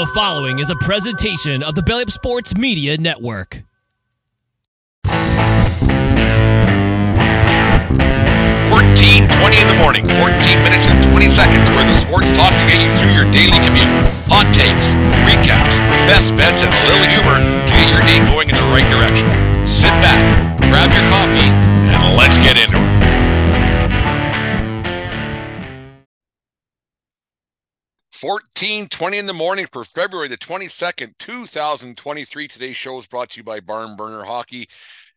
The following is a presentation of the Belly Up Sports Media Network. 14, 20 in the morning, 14 minutes and 20 seconds where the sports talk to get you through your daily commute. Hot takes, recaps, best bets, and a little humor to get your day going in the right direction. Sit back, grab your coffee, and let's get into it. Fourteen twenty in the morning for February the 22nd, 2023. Today's show is brought to you by Barn Burner Hockey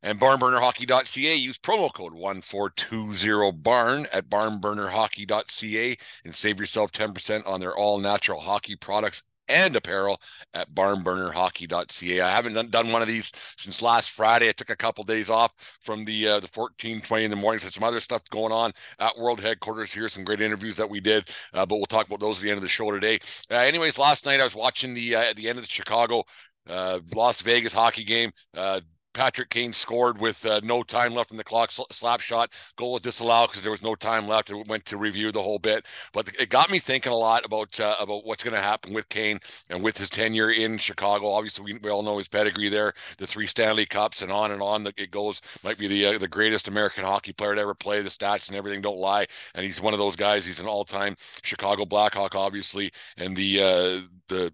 and barnburnerhockey.ca. Use promo code 1420barn at barnburnerhockey.ca and save yourself 10% on their all natural hockey products and apparel at barnburnerhockey.ca. I haven't done, done one of these since last Friday. I took a couple days off from the uh, the 1420 in the morning. So some other stuff going on at world headquarters here. Some great interviews that we did, uh, but we'll talk about those at the end of the show today. Uh, anyways, last night I was watching the uh, at the end of the Chicago uh, Las Vegas hockey game. Uh, Patrick Kane scored with uh, no time left in the clock. Slap shot goal disallowed because there was no time left. It went to review the whole bit, but it got me thinking a lot about uh, about what's going to happen with Kane and with his tenure in Chicago. Obviously, we, we, all know his pedigree there, the three Stanley Cups, and on and on. It goes. Might be the uh, the greatest American hockey player to ever play. The stats and everything don't lie, and he's one of those guys. He's an all time Chicago Blackhawk, obviously, and the uh, the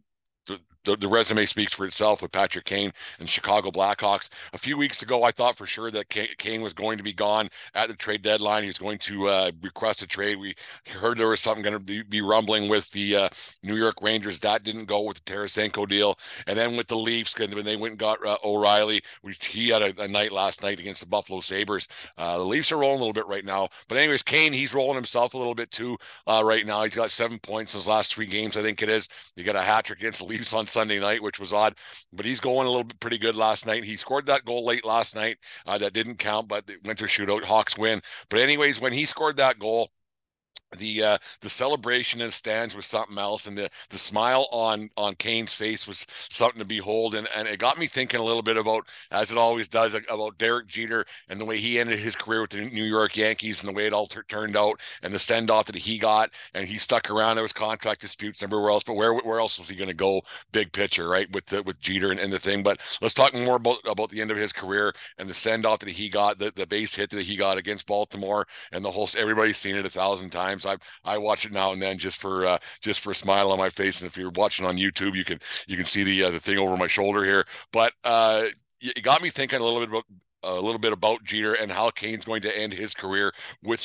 the, the resume speaks for itself with Patrick Kane and Chicago Blackhawks. A few weeks ago, I thought for sure that Kane was going to be gone at the trade deadline. He was going to uh, request a trade. We heard there was something going to be, be rumbling with the uh, New York Rangers. That didn't go with the Tarasenko deal. And then with the Leafs, when they went and got uh, O'Reilly, which he had a, a, night last night against the Buffalo Sabres. Uh, the Leafs are rolling a little bit right now. But anyways, Kane, he's rolling himself a little bit too uh, right now. He's got seven points in his last three games, I think it is. He got a hat trick against the Leafs on Sunday night, which was odd, but he's going a little bit pretty good last night. He scored that goal late last night uh, that didn't count, but went to shootout. Hawks win. But anyways, when he scored that goal, the uh the celebration in the stands was something else and the the smile on on Kane's face was something to behold and and it got me thinking a little bit about as it always does about Derek Jeter and the way he ended his career with the New York Yankees and the way it all t- turned out and the send off that he got and he stuck around. There was contract disputes everywhere else but where where else was he going to go big picture right with the, with Jeter and, and the thing? But let's talk more about about the end of his career and the send off that he got the the base hit that he got against Baltimore and the whole everybody's seen it a thousand times times. I I watch it now and then just for uh, just for a smile on my face. And if you're watching on YouTube, you can you can see the uh, the thing over my shoulder here. But uh, it got me thinking a little bit about a little bit about Jeter and how Kane's going to end his career with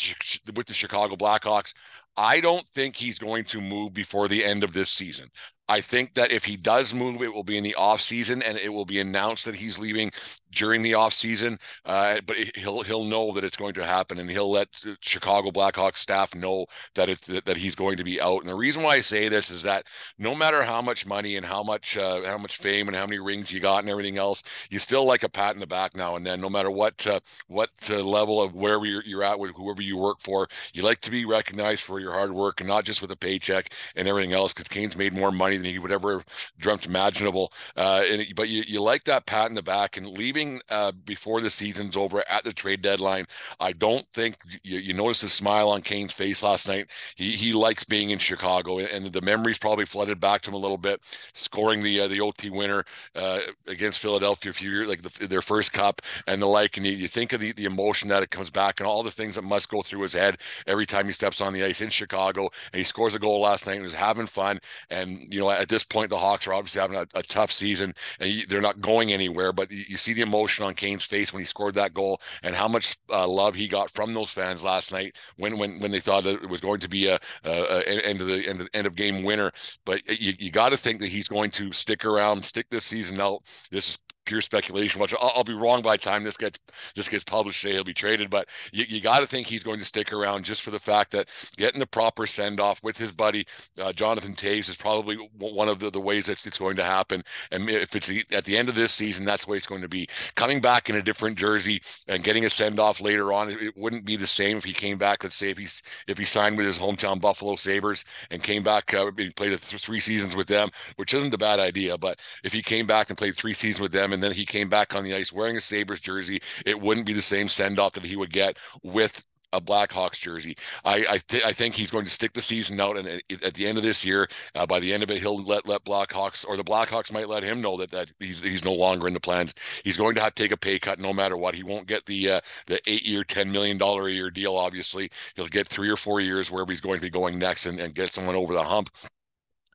with the Chicago Blackhawks. I don't think he's going to move before the end of this season. I think that if he does move, it will be in the off season, and it will be announced that he's leaving during the off season. Uh, but he'll he'll know that it's going to happen, and he'll let Chicago Blackhawks staff know that it that he's going to be out. And the reason why I say this is that no matter how much money and how much uh, how much fame and how many rings you got and everything else, you still like a pat in the back now and then. No matter what uh, what uh, level of wherever you're, you're at with whoever you work for, you like to be recognized for your hard work and not just with a paycheck and everything else. Because Kane's made more money than he would ever have dreamt imaginable. Uh, and, but you, you like that pat in the back and leaving uh, before the season's over at the trade deadline. I don't think you, you noticed a smile on Kane's face last night. He he likes being in Chicago, and the memories probably flooded back to him a little bit. Scoring the uh, the OT winner uh, against Philadelphia a few years, like the, their first cup and the like, and you, you think of the, the emotion that it comes back and all the things that must go through his head every time he steps on the ice in Chicago. And he scores a goal last night and was having fun. And you know, at this point, the Hawks are obviously having a, a tough season and they're not going anywhere. But you, you, see the emotion on Kane's face when he scored that goal and how much uh, love he got from those fans last night when when when they thought it was going to be a, a, a end of the end of, end of game winner. But you, you got to think that he's going to stick around, stick this season out. This pure speculation. Which I'll, I'll, be wrong by the time this gets this gets published. Today, he'll be traded, but you, you got to think he's going to stick around just for the fact that getting the proper send off with his buddy uh, Jonathan Toews is probably one of the, the ways that it's going to happen. And if it's at the end of this season, that's the way it's going to be. Coming back in a different jersey and getting a send off later on, it, it wouldn't be the same if he came back. Let's say if he's if he signed with his hometown Buffalo Sabres and came back, uh, he played th- three seasons with them, which isn't a bad idea. But if he came back and played three seasons with them and then he came back on the ice wearing a Sabres jersey, it wouldn't be the same send off that he would get with a Blackhawks jersey. I I, th- I think he's going to stick the season out, and at the end of this year, uh, by the end of it, he'll let let Blackhawks or the Blackhawks might let him know that that he's he's no longer in the plans. He's going to have to take a pay cut no matter what. He won't get the uh, the eight year, ten million dollar a year deal. Obviously, he'll get three or four years wherever he's going to be going next, and, and get someone over the hump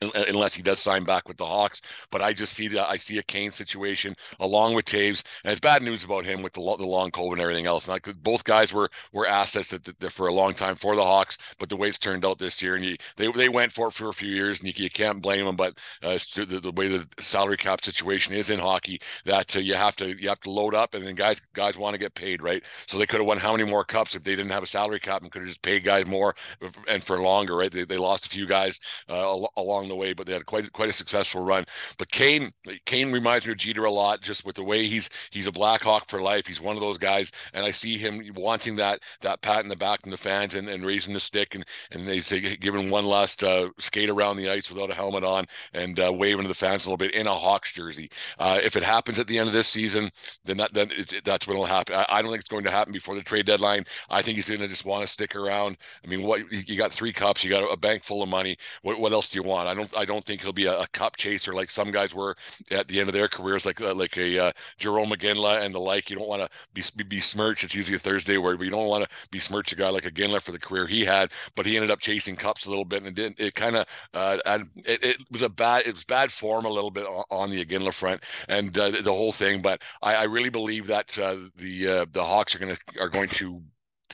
unless he does sign back with the Hawks. But I just see that I see a Kane situation along with Toews, and it's bad news about him with the, the long COVID and everything else. Like both guys were were assets that, that, that, for a long time for the Hawks, but the way it's turned out this year, and you, they they went for it for a few years, and you, you can't blame them. But uh, the, the, way the salary cap situation is in hockey, that uh, you have to you have to load up, and then guys guys want to get paid, right? So they could have won how many more cups if they didn't have a salary cap and could have just paid guys more and for longer, right? They, they lost a few guys uh, along the way, but they had quite quite a successful run. But Kane Kane reminds me of Jeter a lot, just with the way he's he's a Blackhawk for life. He's one of those guys, and I see him wanting that that pat in the back from the fans and, and raising the stick and and they say giving one last uh, skate around the ice without a helmet on and uh, waving to the fans a little bit in a Hawks jersey. Uh, if it happens at the end of this season, then that then that's what will happen. I, I, don't think it's going to happen before the trade deadline. I think he's going to just want to stick around. I mean, what you got three cups, you got a bank full of money. What what else do you want? I don't I don't think he'll be a, a cup chaser like some guys were at the end of their careers, like uh, like a uh, Jarome Iginla and the like. You don't want to be be smirched. It's usually a Thursday where you don't want to be smirched a guy like Iginla for the career he had, but he ended up chasing cups a little bit and it didn't. It kind of uh, it, it was a bad it was bad form a little bit on the Iginla front and uh, the whole thing. But I, I really believe that uh, the uh, the Hawks are going to are going to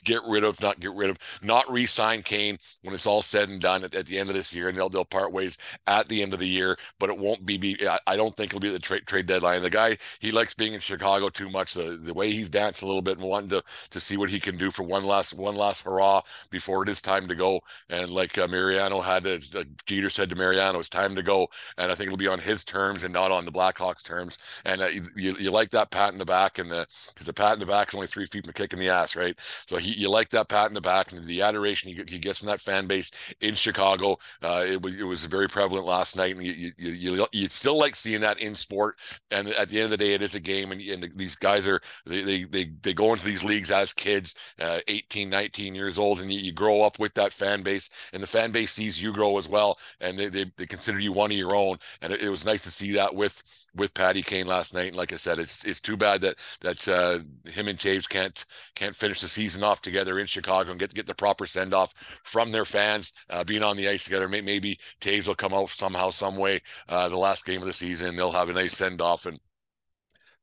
get rid of, not get rid of, not re-sign Kane when it's all said and done at, at the end of this year, and they'll they'll part ways at the end of the year. But it won't be. be I don't think it'll be the trade trade deadline. The guy he likes being in Chicago too much. The the way he's danced a little bit and wanting to to see what he can do for one last one last hurrah before it is time to go. And like uh, Mariano had, to, uh, Jeter said to Mariano, it's time to go. And I think it'll be on his terms and not on the Blackhawks terms. And uh, you, you like that pat in the back and the because the pat in the back is only three feet from a kick in the ass, right? So he you like that pat in the back and the adoration he, he gets from that fan base in Chicago. Uh, it was it was very prevalent last night, and you, you you you still like seeing that in sport. And at the end of the day, it is a game, and, and these guys are they, they they they go into these leagues as kids, uh, 18, 19 years old, and you, you grow up with that fan base, and the fan base sees you grow as well, and they they, they consider you one of your own. And it, it was nice to see that with with Patty Kane last night. And like I said, it's it's too bad that that uh, him and Toews can't can't finish the season off together in Chicago and get get the proper send off from their fans, uh, being on the ice together. Maybe Toews will come out somehow, some way. Uh, the last game of the season, they'll have a nice send off and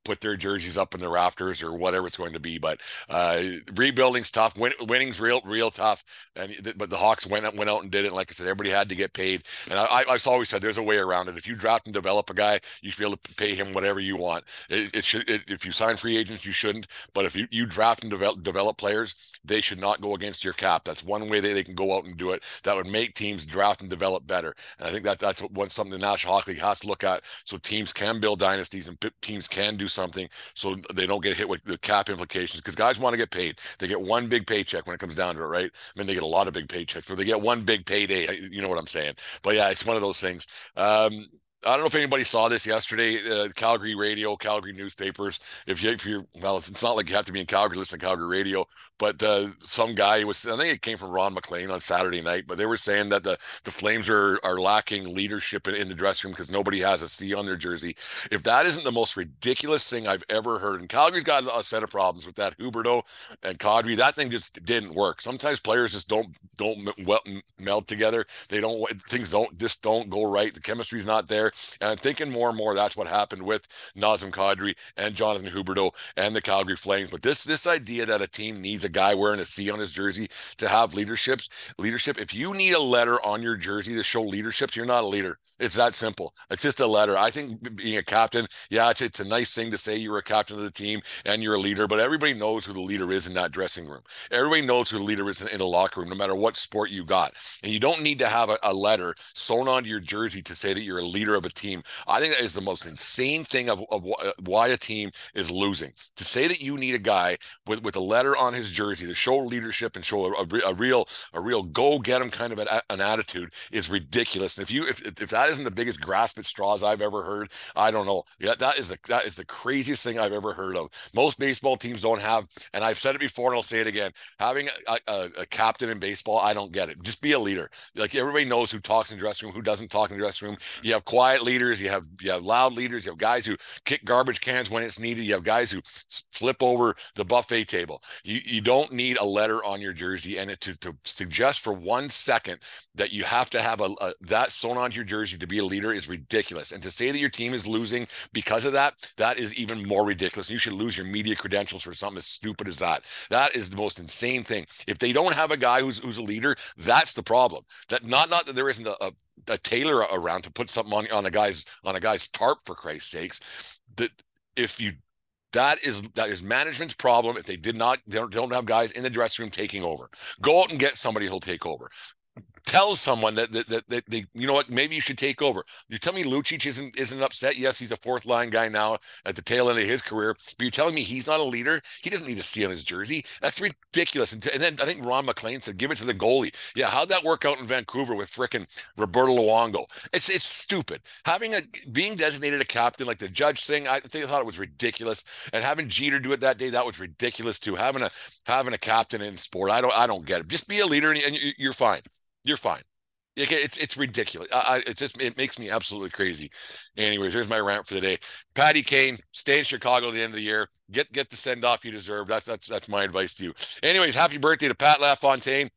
put their jerseys up in the rafters or whatever it's going to be. But uh, rebuilding's tough. Win, winning's real, real tough. And but the Hawks went went out and did it. like I said, everybody had to get paid. And I, I've always said there's a way around it. If you draft and develop a guy, you should be able to pay him whatever you want. It, it should. It, if you sign free agents, you shouldn't. But if you, you draft and develop develop players, they should not go against your cap. That's one way they, they can go out and do it. That would make teams draft and develop better. And I think that that's what something the National Hockey League has to look at. So teams can build dynasties and teams can do something so they don't get hit with the cap implications because guys want to get paid. They get one big paycheck when it comes down to it, right? I mean, they get a lot of big paychecks, but they get one big payday. You know what I'm saying? But yeah, it's one of those things. Um, I don't know if anybody saw this yesterday. Uh, Calgary radio, Calgary newspapers. If you, if you're, well, it's, it's, not like you have to be in Calgary listen to Calgary radio, but uh, some guy was, I think it came from Ron MacLean on Saturday night, but they were saying that the, the Flames are are lacking leadership in, in the dressing room because nobody has a C on their jersey. If that isn't the most ridiculous thing I've ever heard, and Calgary's got a set of problems with that Huberdeau and Kadri, that thing just didn't work. Sometimes players just don't don't meld together. They don't things don't just don't go right. The chemistry's not there. And I'm thinking more and more that's what happened with Nazem Kadri and Jonathan Huberdeau and the Calgary Flames. But this this idea that a team needs a guy wearing a C on his jersey to have leaderships, leadership. If you need a letter on your jersey to show leadership, you're not a leader. It's that simple. It's just a letter. I think being a captain, yeah, it's it's a nice thing to say you're a captain of the team and you're a leader, but everybody knows who the leader is in that dressing room. Everybody knows who the leader is in, in a locker room, no matter what sport you got. And you don't need to have a, a letter sewn onto your jersey to say that you're a leader of a team. I think that is the most insane thing of, of uh, why a team is losing. To say that you need a guy with, with a letter on his jersey to show leadership and show a, a, a real a real go get him kind of an, an attitude is ridiculous. And if you if if that isn't the biggest grasp at straws I've ever heard. I don't know. Yeah, that is the that is the craziest thing I've ever heard of. Most baseball teams don't have, and I've said it before, and I'll say it again. Having a, a, a captain in baseball, I don't get it. Just be a leader. Like everybody knows who talks in the dressing room, who doesn't talk in the dressing room. You have quiet leaders, you have you have loud leaders, you have guys who kick garbage cans when it's needed. You have guys who flip over the buffet table. You you don't need a letter on your jersey, and it, to to suggest for one second that you have to have a, a that sewn onto your jersey to be a leader is ridiculous. And to say that your team is losing because of that, that is even more ridiculous. You should lose your media credentials for something as stupid as that. That is the most insane thing. If they don't have a guy who's who's a leader, that's the problem. That not not that there isn't a, a a tailor around to put something on on a guy's on a guy's tarp for Christ's sakes. That if you that is that is management's problem. If they did not, they don't, they don't have guys in the dressing room taking over. Go out and get somebody who'll take over tell someone that that, that, that they you know what maybe you should take over. You tell me Lucic isn't isn't upset. Yes, he's a fourth line guy now at the tail end of his career, but you're telling me he's not a leader. He doesn't need to on his jersey. That's ridiculous. And, t- and then I think Ron MacLean said, "Give it to the goalie." Yeah, how'd that work out in Vancouver with fricking Roberto Luongo? It's it's stupid. Having a being designated a captain like the judge thing, I think I thought it was ridiculous. And having Jeter do it that day, that was ridiculous too. Having a having a captain in sport, I don't I don't get it. Just be a leader and, and you're fine you're fine. It's it's ridiculous. I, it just it makes me absolutely crazy. Anyways, here's my rant for the day. Patty Kane, stay in Chicago at the end of the year. Get get the send off you deserve. That's that's that's my advice to you. Anyways, happy birthday to Pat LaFontaine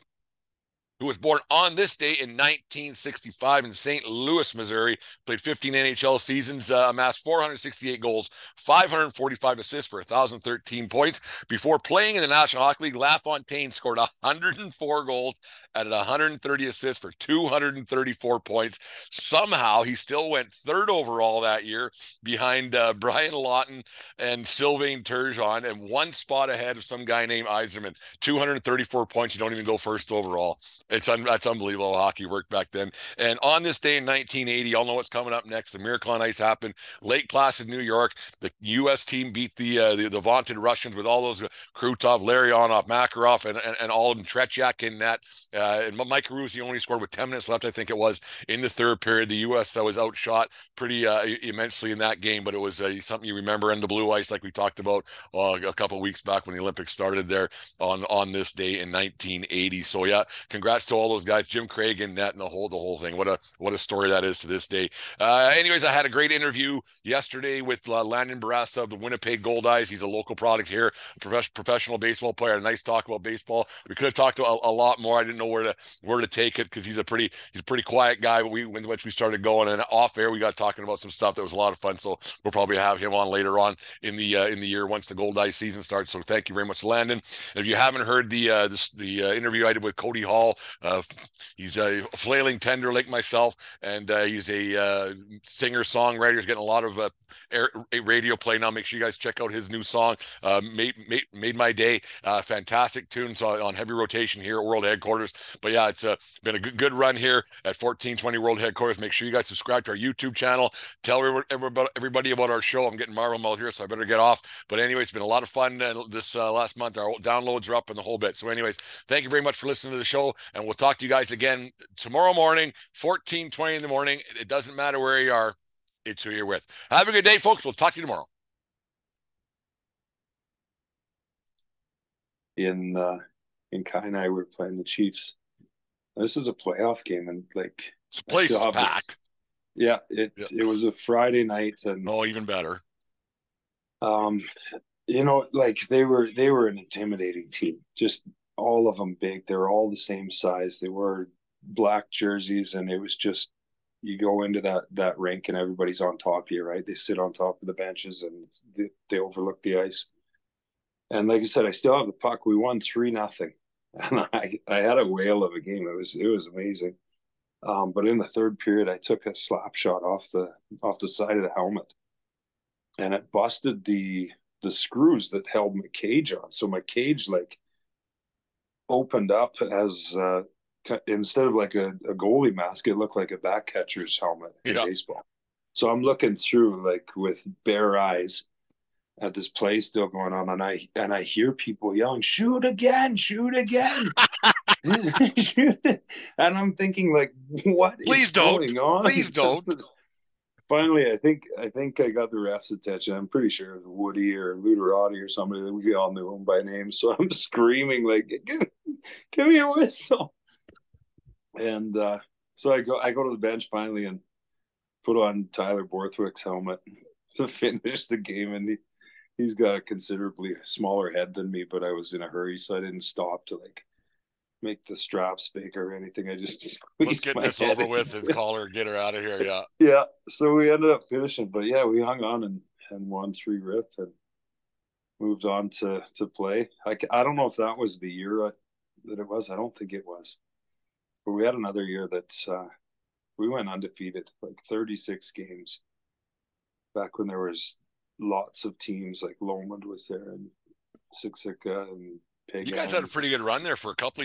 who was born on this day in 1965 in St. Louis, Missouri, played 15 NHL seasons, uh, amassed 468 goals, 545 assists for 1,013 points. Before playing in the National Hockey League, LaFontaine scored 104 goals, added 130 assists for 234 points. Somehow, he still went third overall that year behind uh, Brian Lawton and Sylvain Turgeon, and one spot ahead of some guy named Yzerman. 234 points. You don't even go first overall. It's un- that's unbelievable hockey worked back then. And on this day in 1980, y'all know what's coming up next. The Miracle on Ice happened. Lake Placid, New York. The U.S. team beat the uh, the, the vaunted Russians with all those uh, Krutov, Larionov, Makarov, and, and, and all of them. Tretiak in that. Uh, and Mike Eruzione only scored with 10 minutes left, I think it was, in the third period. The U.S. Uh, was outshot pretty uh, immensely in that game, but it was something you remember in the blue ice, like we talked about uh, a couple weeks back when the Olympics started there on on this day in 1980. So yeah, congrats congrats to all those guys, Jim Craig and that and the whole the whole thing. What a what a story that is to this day. Uh, anyways, I had a great interview yesterday with uh, Landon Barassa of the Winnipeg Goldeyes. He's a local product here, prof- professional baseball player. Nice talk about baseball. We could have talked a, a lot more. I didn't know where to where to take it because he's a pretty he's a pretty quiet guy. But we when once we started going and off air, we got talking about some stuff that was a lot of fun. So we'll probably have him on later on in the uh, in the year once the Goldeyes season starts. So thank you very much, Landon. If you haven't heard the uh, this, the uh, interview I did with Cody Hall, uh, he's a flailing tender like myself, and uh, he's a uh, singer songwriter. He's getting a lot of uh, air, radio play now. Make sure you guys check out his new song, uh, made, made, made my day. Fantastic tunes on, on, heavy rotation here at World Headquarters. But yeah, it's been a good, good run here at 1420 World Headquarters. Make sure you guys subscribe to our YouTube channel. Tell everybody, about our show. I'm getting Marvel mouth here, so I better get off. But anyway, it's been a lot of fun this last month. Our downloads are up and the whole bit. So, anyways, thank you very much for listening to the show, and we'll talk to you guys again tomorrow morning, 1420 in the morning. It doesn't matter where you are, it's who you're with. Have a good day, folks. We'll talk to you tomorrow. In uh, in Kai and I were playing the Chiefs. This was a playoff game, and like the place is packed. Yeah, it yep. it was a Friday night, and oh, even better. Um, you know, like they were they were an intimidating team. Just all of them big. They're all the same size. They wore black jerseys, and it was just you go into that that rink and everybody's on top of you, right? They sit on top of the benches and they, they overlook the ice. And like I said, I still have the puck. We won three nothing, and I I had a whale of a game. It was it was amazing. Um, but in the third period, I took a slap shot off the off the side of the helmet, and it busted the the screws that held my cage on. So my cage like opened up as uh, instead of like a, a goalie mask, it looked like a back catcher's helmet in yeah. baseball. So I'm looking through like with bare eyes at this play still going on, and I and I hear people yelling, "Shoot again! Shoot again!" and I'm thinking, like, what? Please don't. Please don't. Finally, I think I think I got the ref's attention. I'm pretty sure it was Woody or Luterotti or somebody that we all knew him by name. So I'm screaming like, "Give, give me a whistle!" And uh, so I go I go to the bench finally and put on Tyler Borthwick's helmet to finish the game, and he, he's got a considerably smaller head than me, but I was in a hurry, so I didn't stop to like make the straps bigger or anything. I just let's get this over with and call her, get her out of here. Yeah, yeah. So we ended up finishing, but yeah, we hung on and and won three rip and moved on to to play. I I don't know if that was the year I, that it was. I don't think it was, but we had another year that uh, we went undefeated, like 36 games. Back when there was lots of teams, like Lomond was there and Siksika and Pega. You guys had a pretty good run there for a couple of years.